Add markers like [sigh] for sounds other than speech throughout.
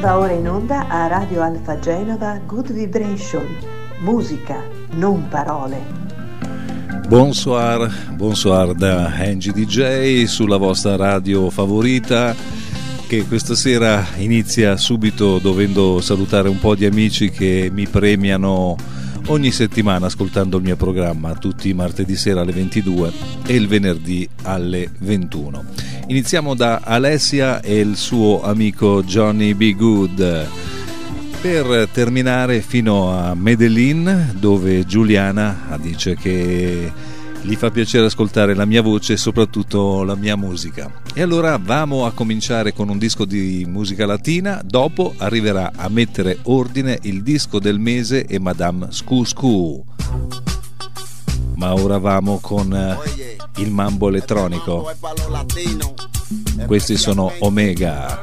Va ora in onda a Radio Alfa Genova Good Vibration, musica, non parole. Bonsoir, bonsoir da Angie DJ sulla vostra radio favorita che questa sera inizia subito dovendo salutare un po' di amici che mi premiano ogni settimana ascoltando il mio programma tutti i martedì sera alle 22 e il venerdì alle 21. Iniziamo da Alessia e il suo amico Johnny B. Good per terminare fino a Medellin dove Giuliana dice che gli fa piacere ascoltare la mia voce e soprattutto la mia musica. E allora vamo a cominciare con un disco di musica latina, dopo arriverà a mettere ordine il disco del mese e Madame Scu Scu. Ma ora vamo con eh, il mambo elettronico. Questi sono Omega.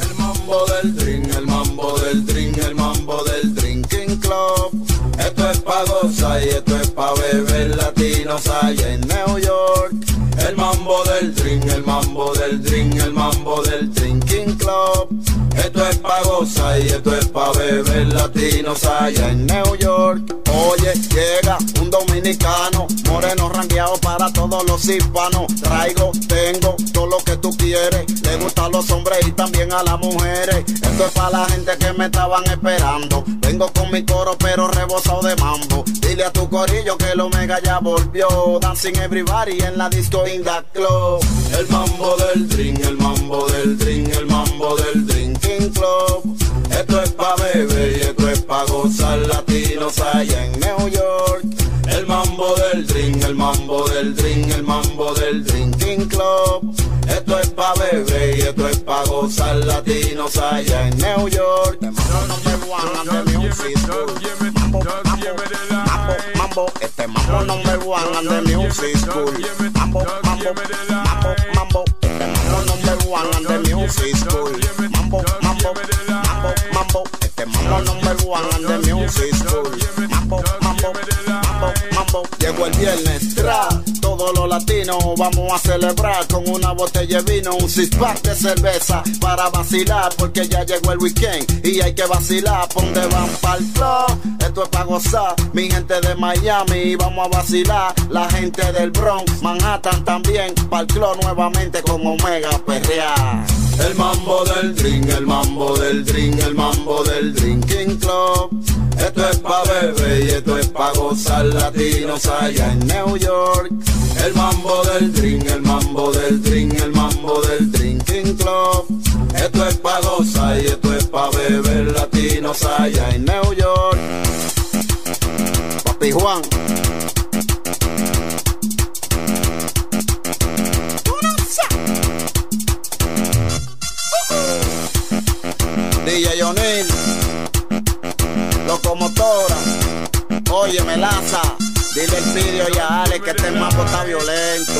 El mambo del drink, el mambo del drink, el mambo del drinking club. Esto es pa' gozar y esto es pa' beber latinos allá en New York. El mambo del drink, el mambo del drink, el mambo del drinking club. Esto es pa' gozar y esto es pa' beber latinos allá en New York. Oye, llega un dominicano, moreno rangueado para todos los hispanos. Traigo, tengo todo lo que tú quieres. Le gustan los hombres y también a las mujeres. Esto es para la gente que me estaban esperando. Vengo con mi coro, pero rebosado de mambo. Dile a tu corillo que el Omega ya volvió. Dancing everybody en la disco in the club. El mambo del drink, el mambo del drink, el mambo del drinking club. Esto es pa' beber y esto es pa' gozar latinos allá en New York. El mambo del drink, el mambo del drink, el mambo del drinking club. Esto es pa' beber y esto es pa' gozar latinos allá en New York. Mambo, este mambo number one and the music school. Mambo, mambo, mambo, mambo, este mambo number one and the music school. Mambo, este mambo number one and the music school. Mambo, mambo, mambo, mambo. Llegó el viernes, tra, todos los latinos vamos a celebrar con una botella de vino, un six pack de cerveza para vacilar porque ya llegó el weekend y hay que vacilar. ¿Ponde van pa'l club? Esto es para gozar. Mi gente de Miami vamos a vacilar. La gente del Bronx, Manhattan también. Pa'l club nuevamente con Omega Perrea. El mambo del drink, el mambo del drink, el mambo del drinking club. Esto es pa' beber y esto es pa' gozar latinos allá en New York. El mambo del drink, el mambo del drink, el mambo del drinking club. Esto es pa' gozar y esto es pa' beber latinos allá en New York. Papi Juan. DJ Yonil, locomotora, oye Melaza, dile el vídeo y a Ale que este mambo está violento.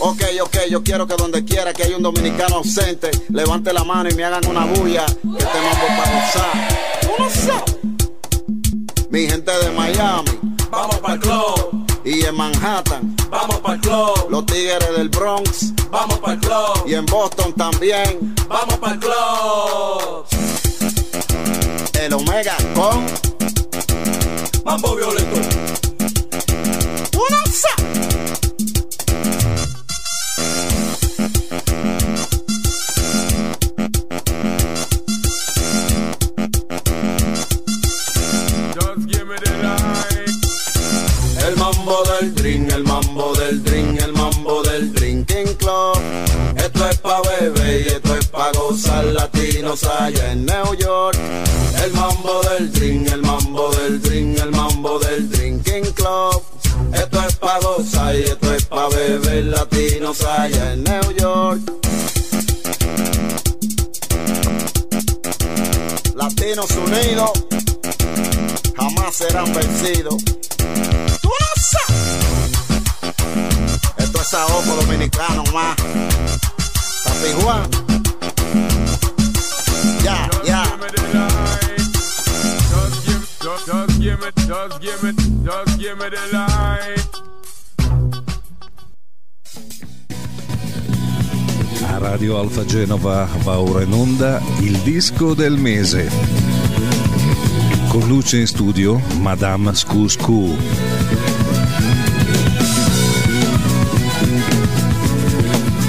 Ok, ok, yo quiero que donde quiera que haya un dominicano ausente, levante la mano y me hagan una bulla, que este mambo para gozar. Mi gente de Miami, Vamos para el club, y en Manhattan, vamos para el club, los tigres del Bronx, vamos para el club, y en Boston también, vamos para el club. el Omega con Mambo violento, El mambo del drink, el mambo del drink, el mambo del drinking club. Esto es pa' gozar y esto es pa' beber latinos allá en New York. Latinos unidos jamás serán vencidos. ¡Tú lo sabes! Esto es ahogo dominicano más. San Juan. Give me, just give me, just give me the light. A Radio Alfa Genova va ora in onda il disco del mese. Conduce in studio Madame Scuscu.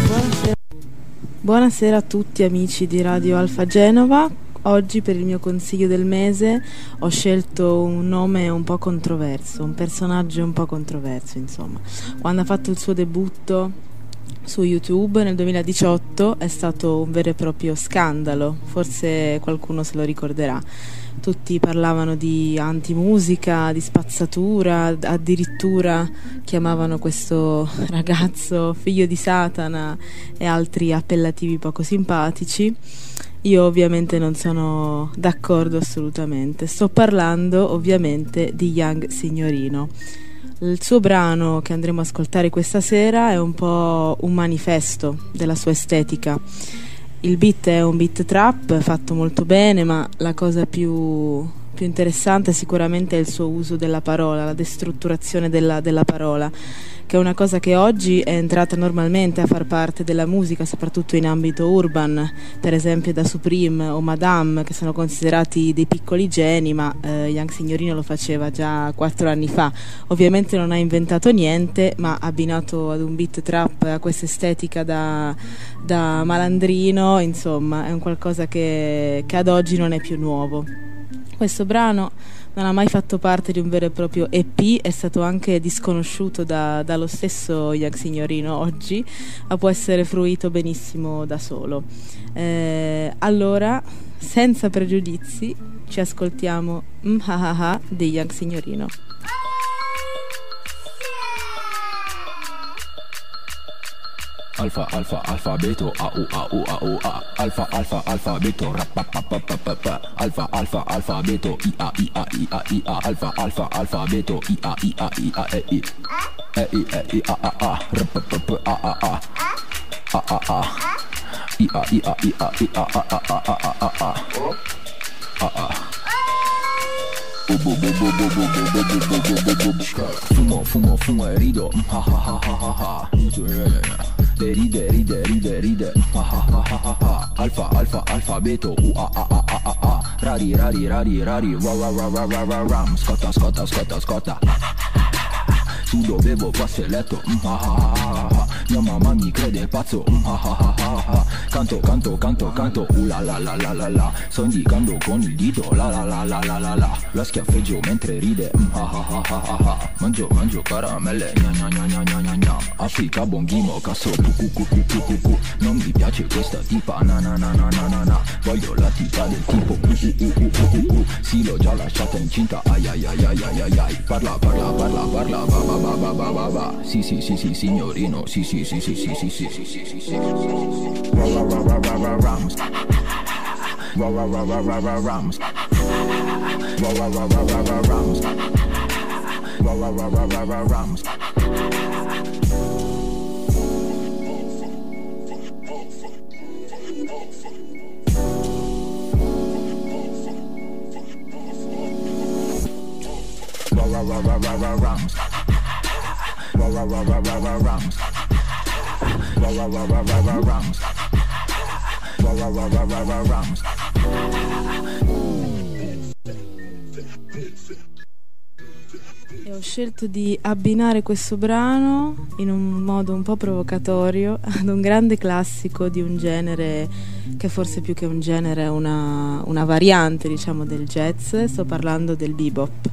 Buonasera. Buonasera a tutti amici di Radio Alfa Genova. Oggi per il mio consiglio del mese ho scelto un nome un po' controverso, un personaggio un po' controverso, insomma. Quando ha fatto il suo debutto su YouTube nel 2018 è stato un vero e proprio scandalo, forse qualcuno se lo ricorderà. Tutti parlavano di antimusica, di spazzatura, addirittura chiamavano questo [laughs] ragazzo figlio di Satana e altri appellativi poco simpatici. Io ovviamente non sono d'accordo assolutamente. Sto parlando ovviamente di Young Signorino. Il suo brano che andremo a ascoltare questa sera è un po' un manifesto della sua estetica. Il beat è un beat trap fatto molto bene, ma la cosa più, più interessante sicuramente è il suo uso della parola, la destrutturazione della, della parola che è una cosa che oggi è entrata normalmente a far parte della musica, soprattutto in ambito urban, per esempio da Supreme o Madame, che sono considerati dei piccoli geni, ma eh, Young Signorino lo faceva già quattro anni fa. Ovviamente non ha inventato niente, ma abbinato ad un beat trap, a questa estetica da, da malandrino, insomma, è un qualcosa che, che ad oggi non è più nuovo. Questo brano non ha mai fatto parte di un vero e proprio EP, è stato anche disconosciuto da, dallo stesso Young Signorino oggi, ma può essere fruito benissimo da solo. Eh, allora, senza pregiudizi, ci ascoltiamo [laughs] Mhahaha di Young Signorino. Alfa alfa alfabeto a u a u a u a alfa alfa alfabeto rapapapapapa alfa alfa alfabeto i a i a i a i a alfa alfa alfabeto i a i a i a e i e i e i a a a rapapap a a a a a a i a i a i a i a a a a a a a a a Fumo, fumo, fumo e rido Ha ha ha ha ha ha ريدة ريدة ريدة ريدة ها ها ها ها ها ألفا ألفا ألفا بيتو أو أ أ أ أ أ أ راري راري راري راري را را را را را را رام سكوتا سكوتا سكوتا سكوتا سودو بيبو فاسيلاتو ها ها ها ها Mia mamma mi crede pazzo. Mm, ah, ah, ah, ah. Canto, canto, canto, canto. Uh la la la la la la. Sto indicando con il dito. La la la la la la la. La schiaffeggio mentre ride. Mm, ah, ah, ah, ah, ah. Mangio, mangio caramelle. Gna gna gna gna gna gna gna Africa bonghimo Cazzo pu pu pu pu pu pu pu Non mi piace questa tipa. Na na na na na na na. Voglio la tipa del tipo. Uh, uh, uh, uh, uh, uh. Sì l'ho già lasciata incinta. Ai ai ai ai ai ai. Parla, parla, parla, parla. Ba ba ba ba ba ba ba. Sì sì sì sì signorino. Sì sì sì sì sì sì sì sì sì sì sì Ra ra ra ra ra ra E ho scelto di abbinare questo brano in un modo un po' provocatorio ad un grande classico di un genere che forse più che un genere è una, una variante diciamo del jazz, sto parlando del bebop.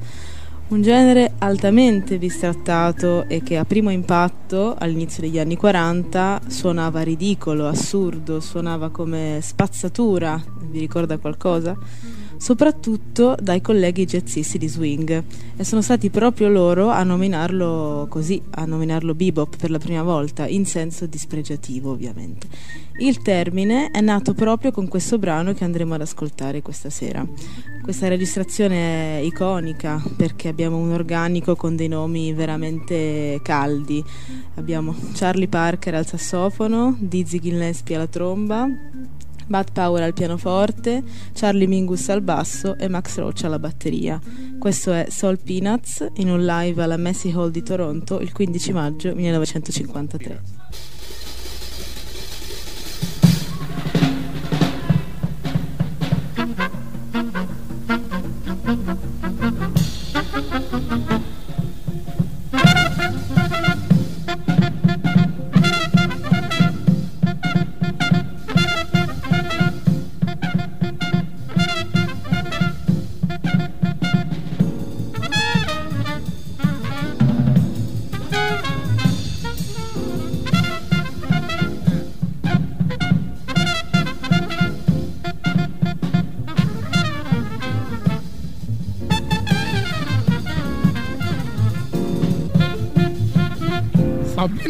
Un genere altamente bistrattato e che a primo impatto, all'inizio degli anni 40, suonava ridicolo, assurdo, suonava come spazzatura, vi ricorda qualcosa? Soprattutto dai colleghi jazzisti di swing e sono stati proprio loro a nominarlo così, a nominarlo bebop per la prima volta, in senso dispregiativo ovviamente. Il termine è nato proprio con questo brano che andremo ad ascoltare questa sera. Questa registrazione è iconica perché abbiamo un organico con dei nomi veramente caldi. Abbiamo Charlie Parker al sassofono, Dizzy Gillespie alla tromba, Bud Power al pianoforte, Charlie Mingus al basso e Max Roach alla batteria. Questo è Soul Peanuts in un live alla Massey Hall di Toronto il 15 maggio 1953.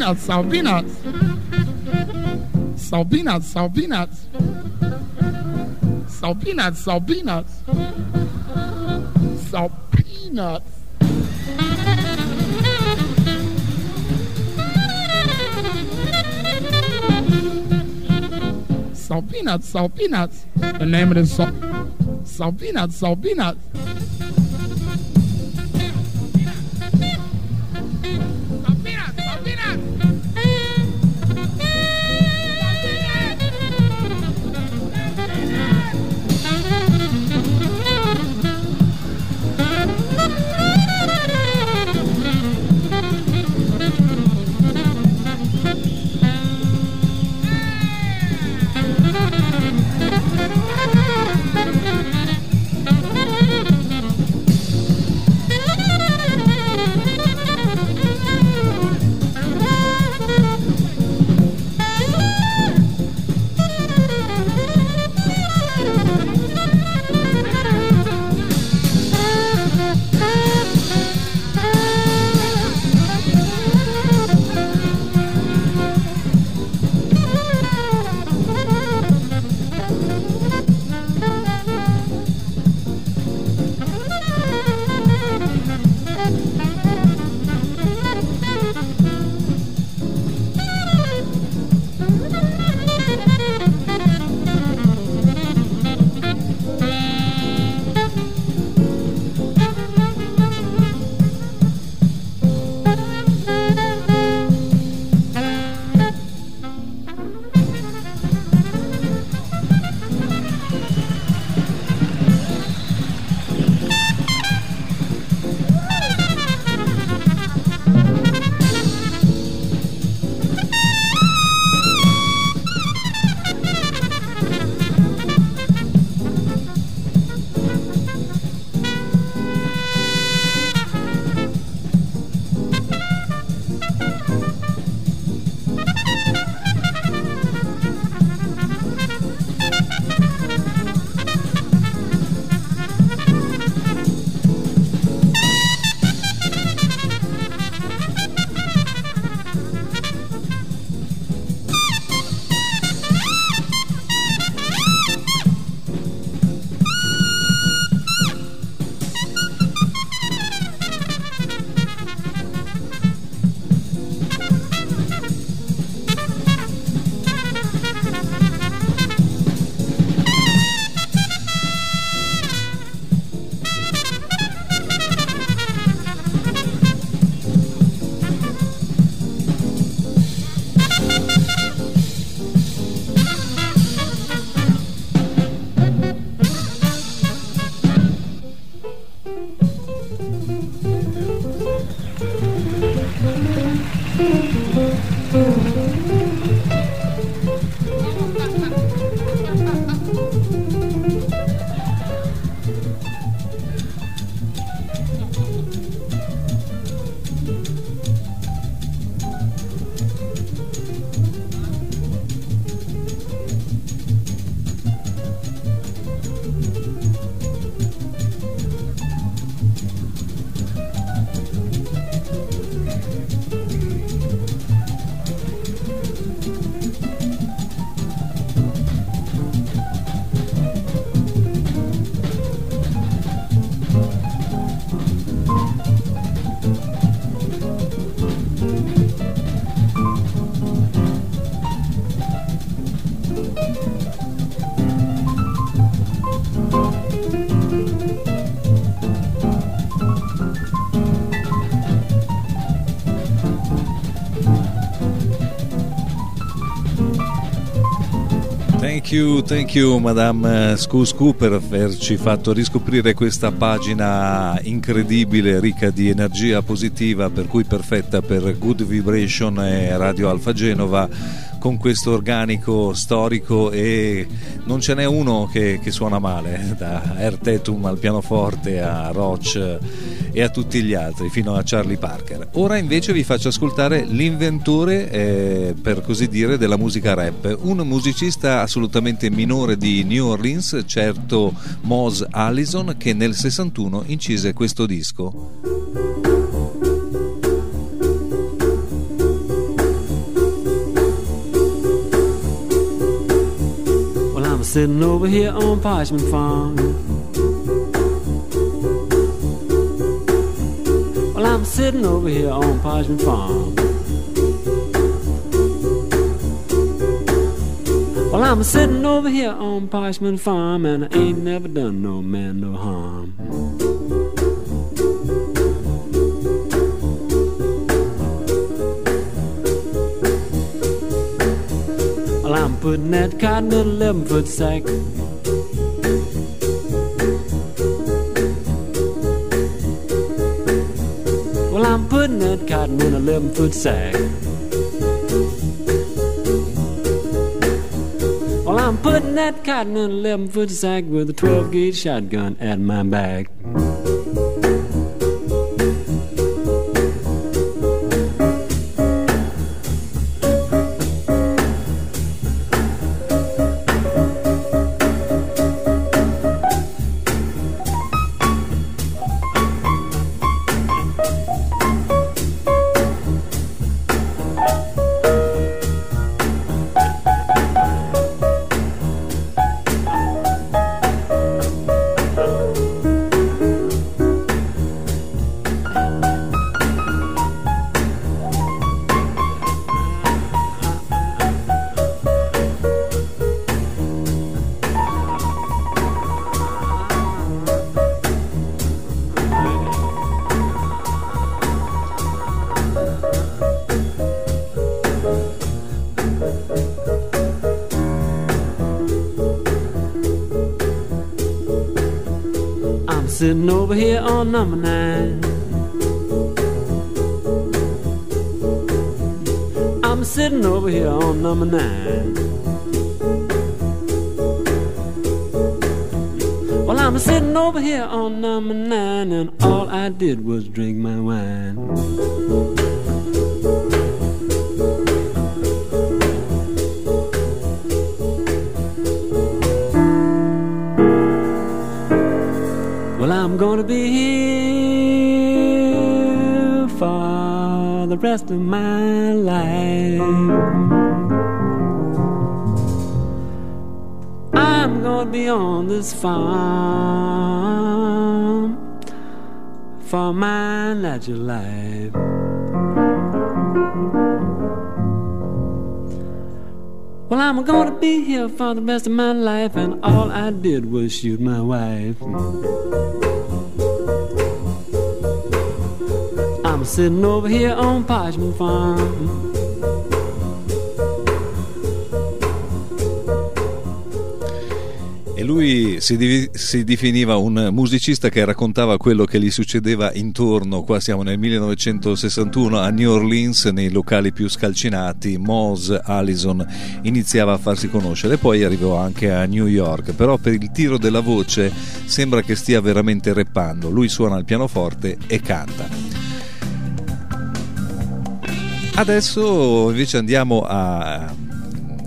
Peanuts, salt peanuts. Salt peanuts, salt peanuts. Salt peanuts, salt peanuts. Salt peanuts. Salt peanuts, salt peanuts. The name of this song. Salt peanuts, salt peanuts. Thank you, thank you Madame Scuscu per averci fatto riscoprire questa pagina incredibile, ricca di energia positiva, per cui perfetta per Good Vibration e Radio Alfa Genova con questo organico storico e non ce n'è uno che, che suona male, da Ertetum al pianoforte a Roach e a tutti gli altri, fino a Charlie Parker. Ora invece vi faccio ascoltare l'inventore, eh, per così dire, della musica rap, un musicista assolutamente minore di New Orleans, certo Mose Allison, che nel 61 incise questo disco. Sitting over here on Parchment Farm. Well, I'm sitting over here on Parchment Farm. Well, I'm sitting over here on Parchment Farm, and I ain't never done no man no harm. Well, I'm putting that cotton in a 11 foot sack. Well, I'm putting that cotton in a 11 foot sack. Well, I'm putting that cotton in an 11 foot sack with a 12 gauge shotgun at my back. Sitting over here on number nine. I'm sitting over here on number nine. Well, I'm sitting over here on number nine, and all I did was drink my wine. Rest of my life. I'm gonna be on this farm for my natural life. Well, I'm gonna be here for the rest of my life, and all I did was shoot my wife. I'm sitting over here on Parchment Farm. E lui si, divi- si definiva un musicista che raccontava quello che gli succedeva intorno, qua siamo nel 1961 a New Orleans, nei locali più scalcinati, Mose Allison iniziava a farsi conoscere, poi arrivò anche a New York, però per il tiro della voce sembra che stia veramente reppando, lui suona il pianoforte e canta. Adesso invece andiamo a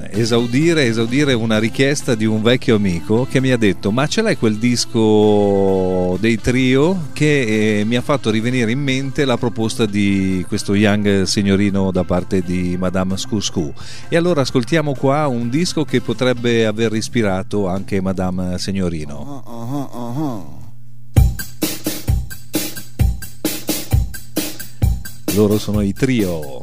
esaudire, esaudire una richiesta di un vecchio amico che mi ha detto ma ce l'hai quel disco dei trio che eh, mi ha fatto rivenire in mente la proposta di questo young signorino da parte di Madame Scouscou e allora ascoltiamo qua un disco che potrebbe aver ispirato anche Madame Signorino. Uh-huh, uh-huh. loro sono i trio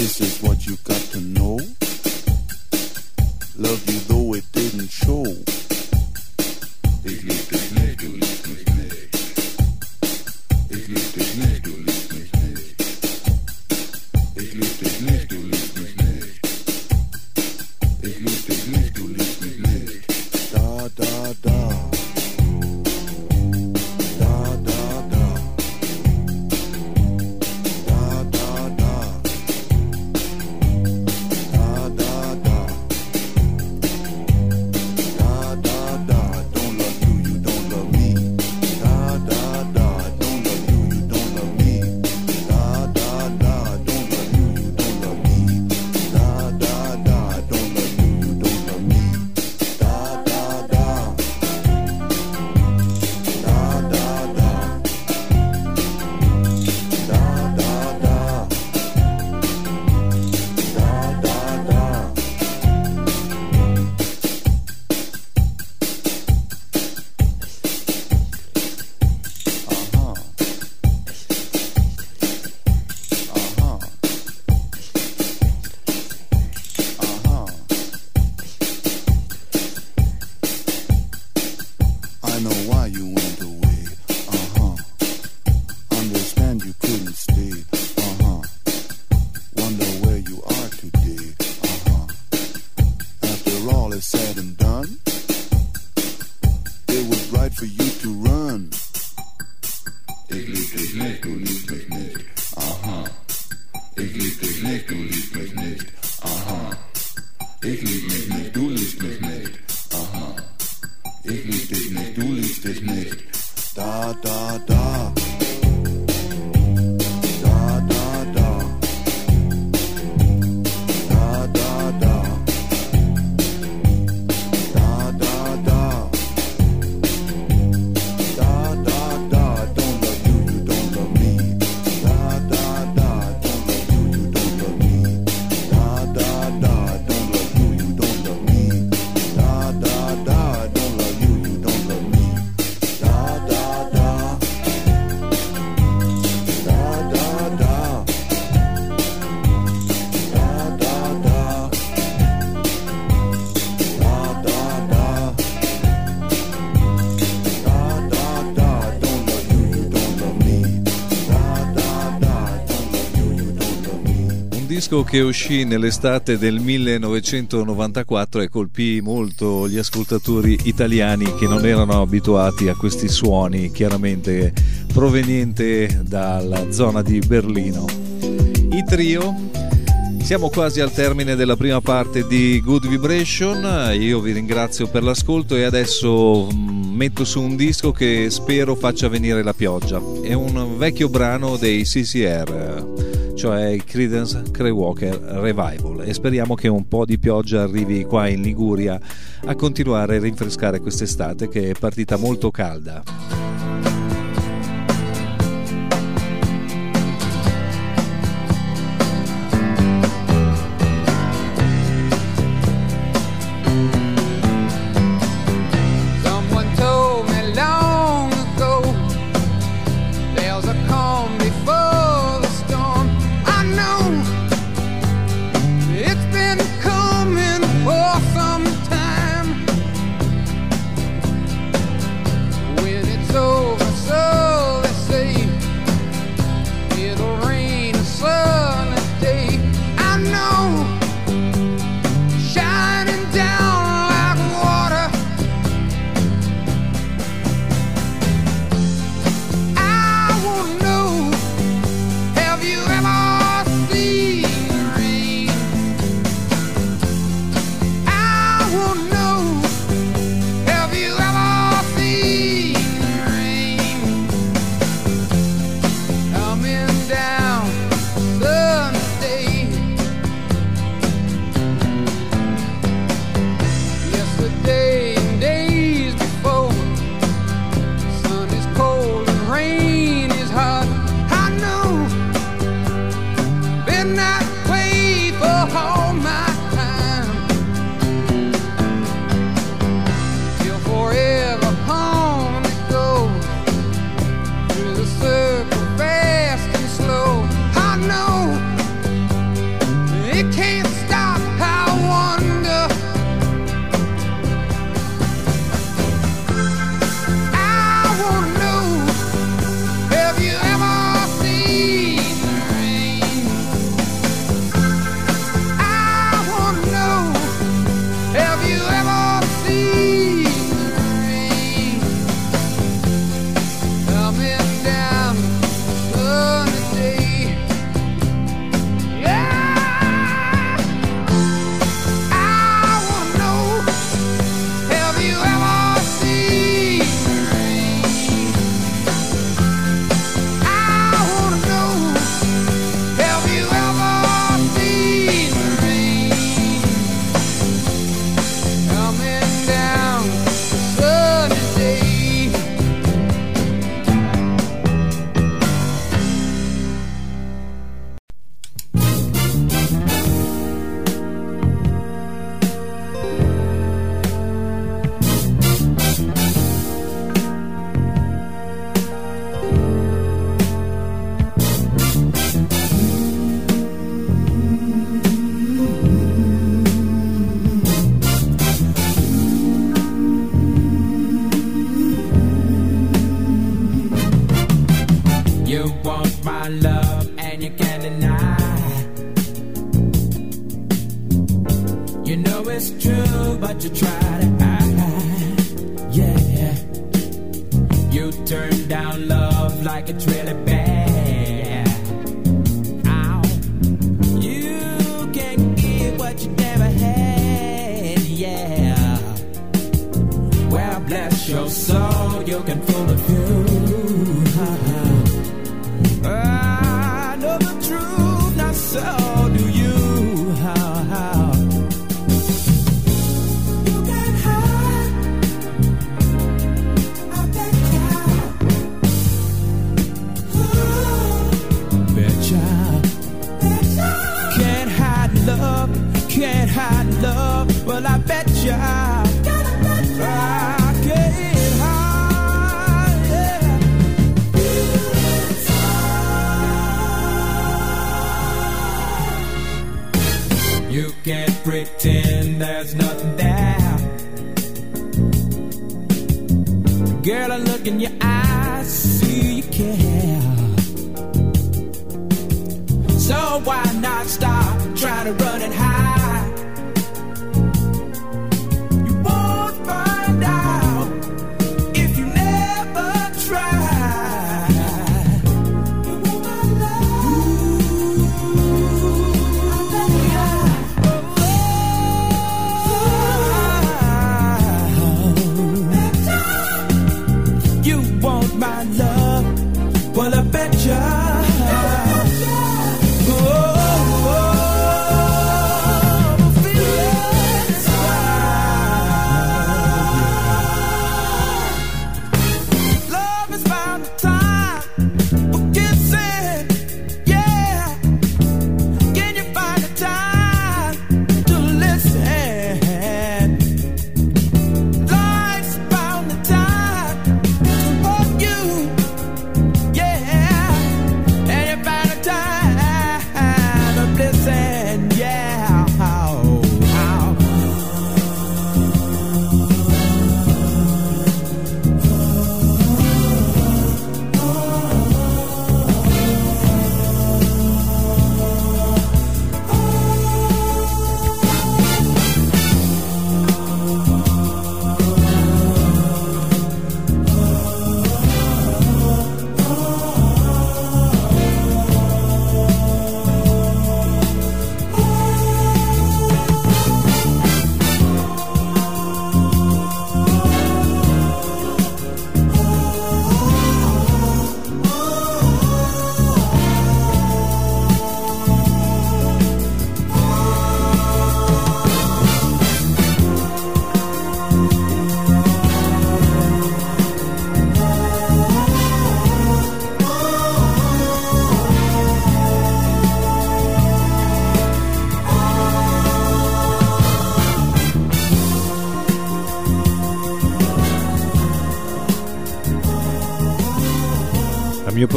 This is what you got to know. Ik lieb dich nicht, du liebst mich nicht. Aha. Ich lieb dich nicht, du liebst mich nicht. Aha. Ich lieb mich nicht, du liebst mich nicht. Aha. Ich lieb dich nicht, du liebst dich nicht. Da, da, da. disco che uscì nell'estate del 1994 e colpì molto gli ascoltatori italiani che non erano abituati a questi suoni, chiaramente proveniente dalla zona di Berlino. I trio siamo quasi al termine della prima parte di Good Vibration, io vi ringrazio per l'ascolto e adesso mm, metto su un disco che spero faccia venire la pioggia. È un vecchio brano dei CCR cioè il Credence Crewalker Revival e speriamo che un po' di pioggia arrivi qua in Liguria a continuare a rinfrescare quest'estate che è partita molto calda.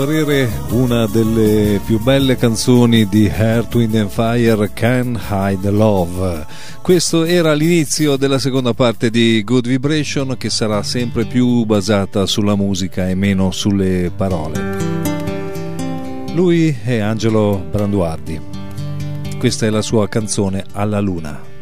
parere una delle più belle canzoni di Heart, Wind and Fire, Can Hide Love. Questo era l'inizio della seconda parte di Good Vibration che sarà sempre più basata sulla musica e meno sulle parole. Lui è Angelo Branduardi. Questa è la sua canzone Alla Luna.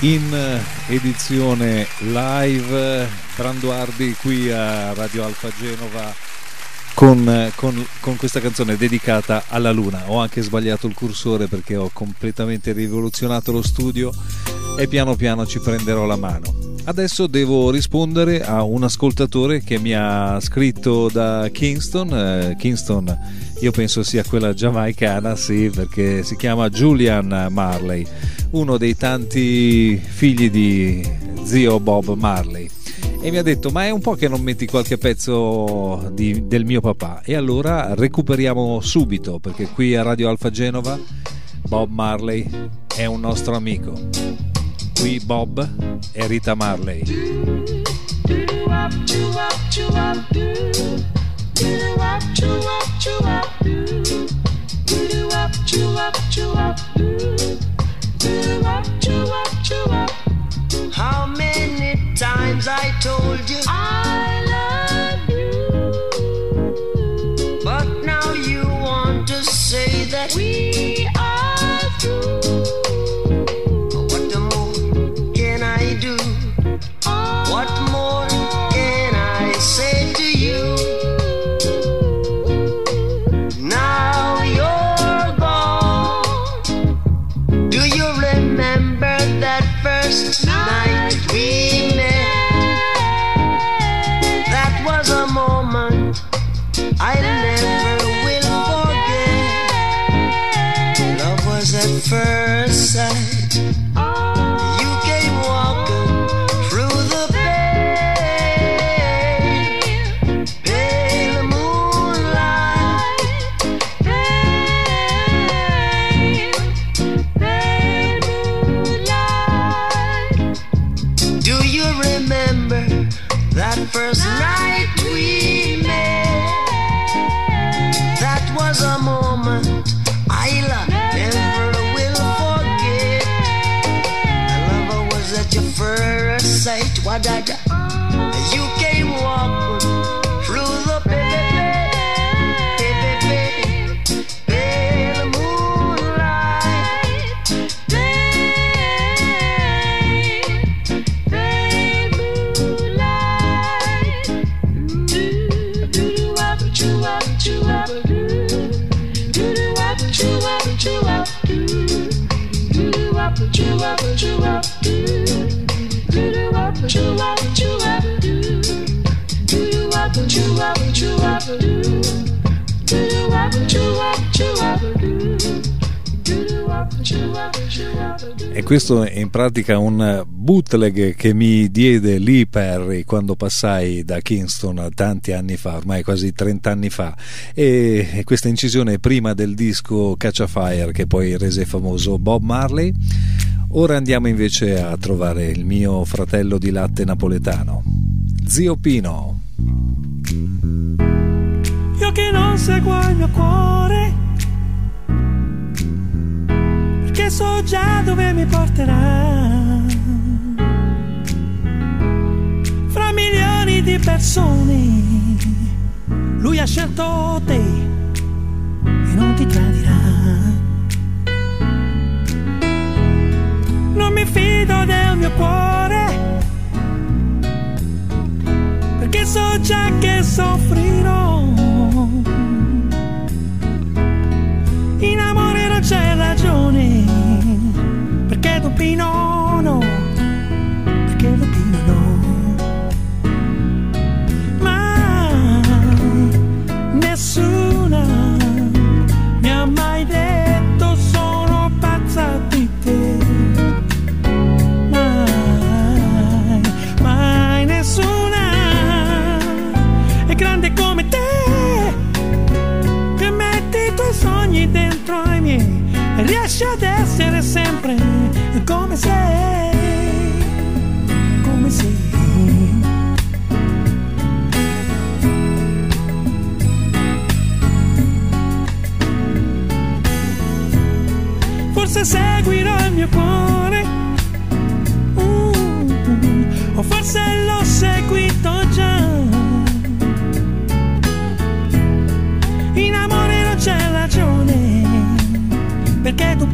In edizione live. Branduardi qui a Radio Alfa Genova con, con- con questa canzone dedicata alla luna. Ho anche sbagliato il cursore perché ho completamente rivoluzionato lo studio e piano piano ci prenderò la mano. Adesso devo rispondere a un ascoltatore che mi ha scritto da Kingston eh, Kingston io penso sia quella giamaicana sì perché si chiama Julian Marley uno dei tanti figli di zio Bob Marley. E mi ha detto ma è un po' che non metti qualche pezzo di- del mio papà. E allora recuperiamo subito perché qui a Radio Alfa Genova Bob Marley è un nostro amico. Qui Bob e Rita Marley chew up, do do do up, chew up, chew up. do. Wadaga. Questo è in pratica un bootleg che mi diede Lee Perry quando passai da Kingston tanti anni fa, ormai quasi 30 anni fa. E questa incisione è prima del disco Catch a Fire che poi rese famoso Bob Marley. Ora andiamo invece a trovare il mio fratello di latte napoletano, Zio Pino. Io che non seguo il mio cuore, perché so già dove mi porterà. Fra milioni di persone, lui ha scelto te e non ti tradirà. Non mi fido del mio cuore, perché so già che soffrirò. Mio cuore, uh, o forse l'ho seguito già. In amore non c'è ragione, perché tu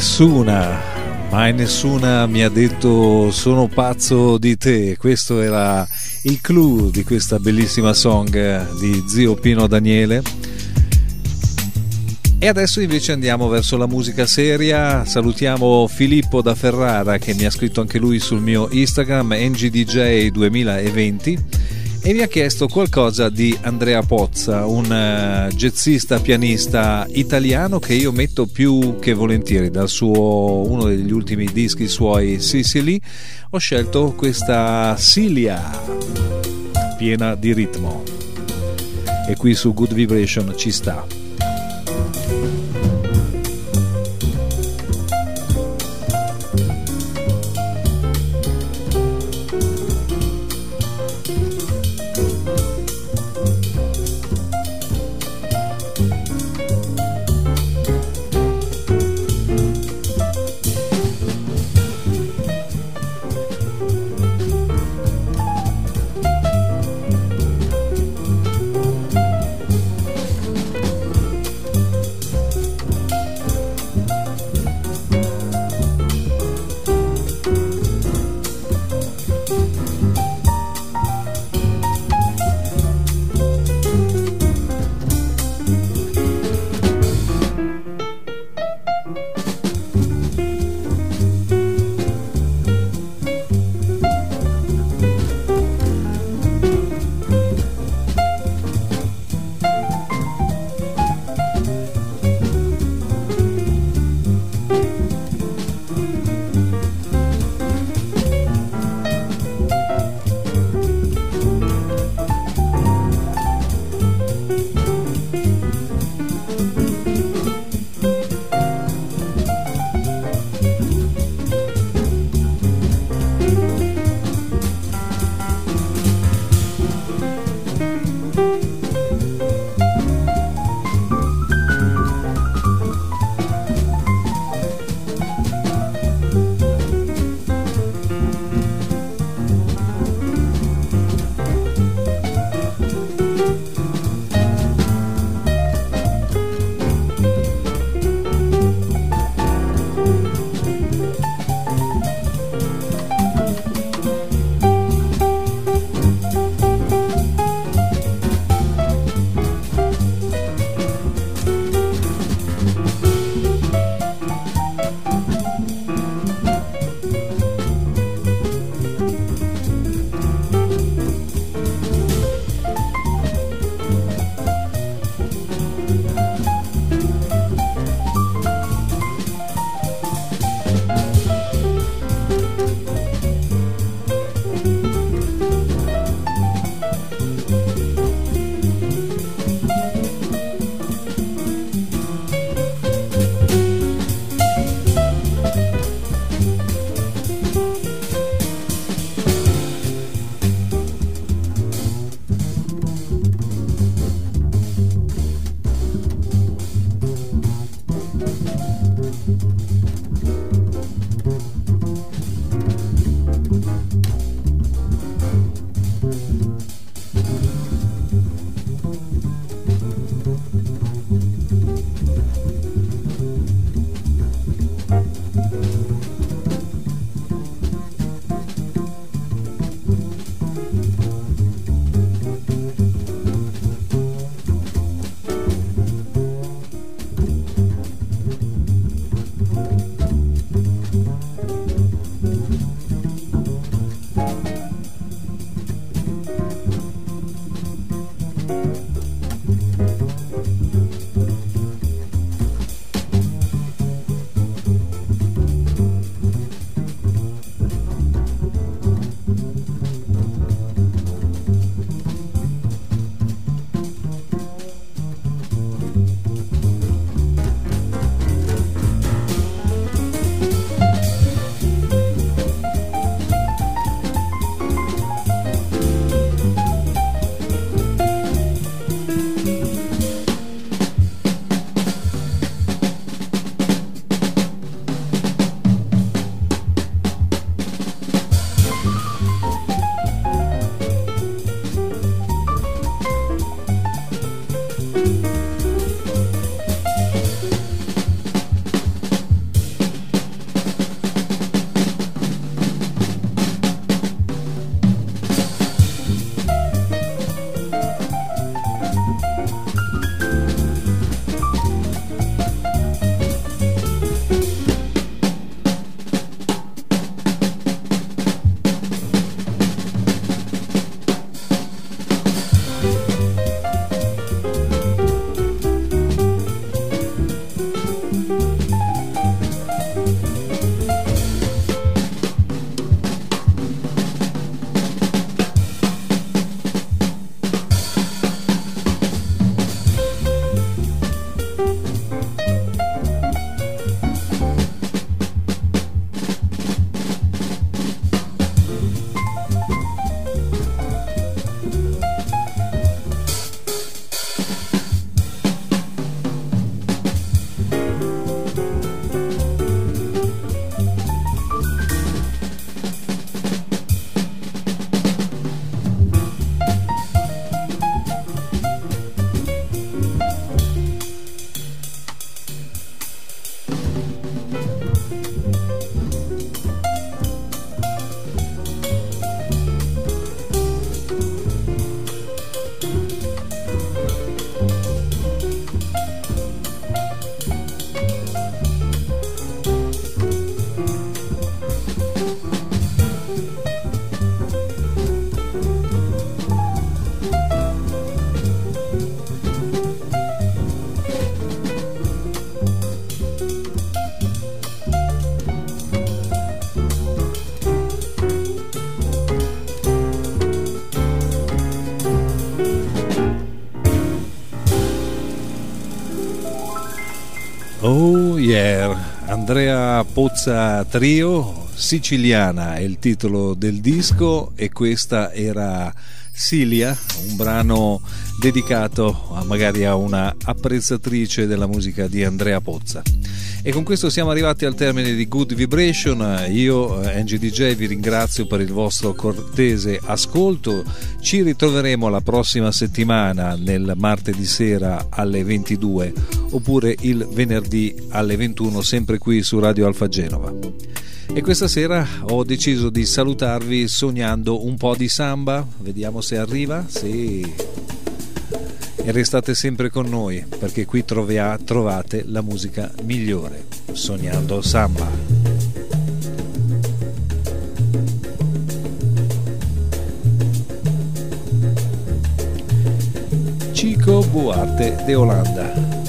nessuna, mai nessuna mi ha detto sono pazzo di te. Questo era il clou di questa bellissima song di zio Pino Daniele. E adesso invece andiamo verso la musica seria. Salutiamo Filippo da Ferrara che mi ha scritto anche lui sul mio Instagram NGDJ 2020 e mi ha chiesto qualcosa di Andrea Pozza, un eh, jazzista pianista italiano che io metto più che volentieri dal suo uno degli ultimi dischi suoi Sicily. Ho scelto questa Cilia piena di ritmo. E qui su Good Vibration ci sta. Yeah, Andrea Pozza Trio, Siciliana è il titolo del disco e questa era Silia, un brano dedicato a, magari a una apprezzatrice della musica di Andrea Pozza. E con questo siamo arrivati al termine di Good Vibration. Io, eh, Angie DJ, vi ringrazio per il vostro cortese ascolto. Ci ritroveremo la prossima settimana nel martedì sera alle 22 oppure il venerdì alle 21, sempre qui su Radio Alfa Genova. E questa sera ho deciso di salutarvi sognando un po' di samba. Vediamo se arriva. Sì e restate sempre con noi perché qui trovia, trovate la musica migliore, Sognando Samba. Chico Buarte de Holanda